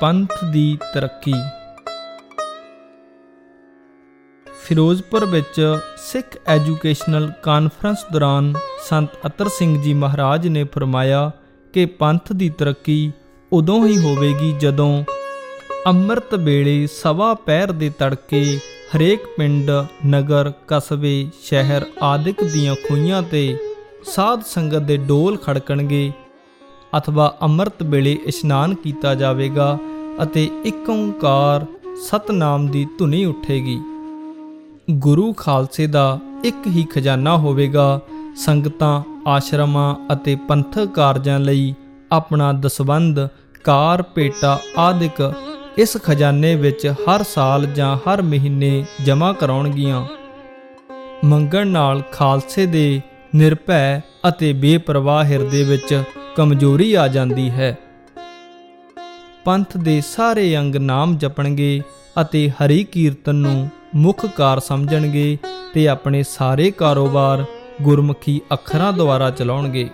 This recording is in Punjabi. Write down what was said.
ਪੰਥ ਦੀ ਤਰੱਕੀ। ਫਿਰੋਜ਼ਪੁਰ ਵਿੱਚ ਸਿੱਖ ਐਜੂਕੇਸ਼ਨਲ ਕਾਨਫਰੰਸ ਦੌਰਾਨ ਸੰਤ ਅਤਰ ਸਿੰਘ ਜੀ ਮਹਾਰਾਜ ਨੇ ਫਰਮਾਇਆ ਕਿ ਪੰਥ ਦੀ ਤਰੱਕੀ ਉਦੋਂ ਹੀ ਹੋਵੇਗੀ ਜਦੋਂ ਅੰਮ੍ਰਿਤ ਵੇਲੇ ਸਵਾ ਪਹਿਰ ਦੇ ਤੜਕੇ ਹਰੇਕ ਪਿੰਡ, ਨਗਰ, ਕਸਬੇ, ਸ਼ਹਿਰ ਆਦਿਕ ਦੀਆਂ ਖੂਹਾਂ ਤੇ ਸਾਧ ਸੰਗਤ ਦੇ ਡੋਲ ਖੜਕਣਗੇ। ਅਥਵਾ ਅੰਮ੍ਰਿਤ ਵੇਲੇ ਇਸ਼ਨਾਨ ਕੀਤਾ ਜਾਵੇਗਾ ਅਤੇ ਇੱਕ ਓੰਕਾਰ ਸਤਨਾਮ ਦੀ ਧੁਨੀ ਉੱਠੇਗੀ। ਗੁਰੂ ਖਾਲਸੇ ਦਾ ਇੱਕ ਹੀ ਖਜ਼ਾਨਾ ਹੋਵੇਗਾ, ਸੰਗਤਾਂ, ਆਸ਼ਰਮਾਂ ਅਤੇ ਪੰਥਕ ਕਾਰਜਾਂ ਲਈ ਆਪਣਾ ਦਸਵੰਦ ਕਾਰ, ਭੇਟਾ ਆਦਿਕ ਇਸ ਖਜ਼ਾਨੇ ਵਿੱਚ ਹਰ ਸਾਲ ਜਾਂ ਹਰ ਮਹੀਨੇ ਜਮ੍ਹਾਂ ਕਰਾਉਣਗੀਆਂ। ਮੰਗਣ ਨਾਲ ਖਾਲਸੇ ਦੇ ਨਿਰਭੈ ਅਤੇ ਬੇਪਰਵਾਹ ਹਿਰਦੇ ਵਿੱਚ ਕਮਜ਼ੋਰੀ ਆ ਜਾਂਦੀ ਹੈ। ਪੰਥ ਦੇ ਸਾਰੇ ਅੰਗ ਨਾਮ ਜਪਣਗੇ ਅਤੇ ਹਰੀ ਕੀਰਤਨ ਨੂੰ ਮੁੱਖ ਕਾਰ ਸਮਝਣਗੇ ਤੇ ਆਪਣੇ ਸਾਰੇ ਕਾਰੋਬਾਰ ਗੁਰਮੁਖੀ ਅੱਖਰਾਂ ਦੁਆਰਾ ਚਲਾਉਣਗੇ।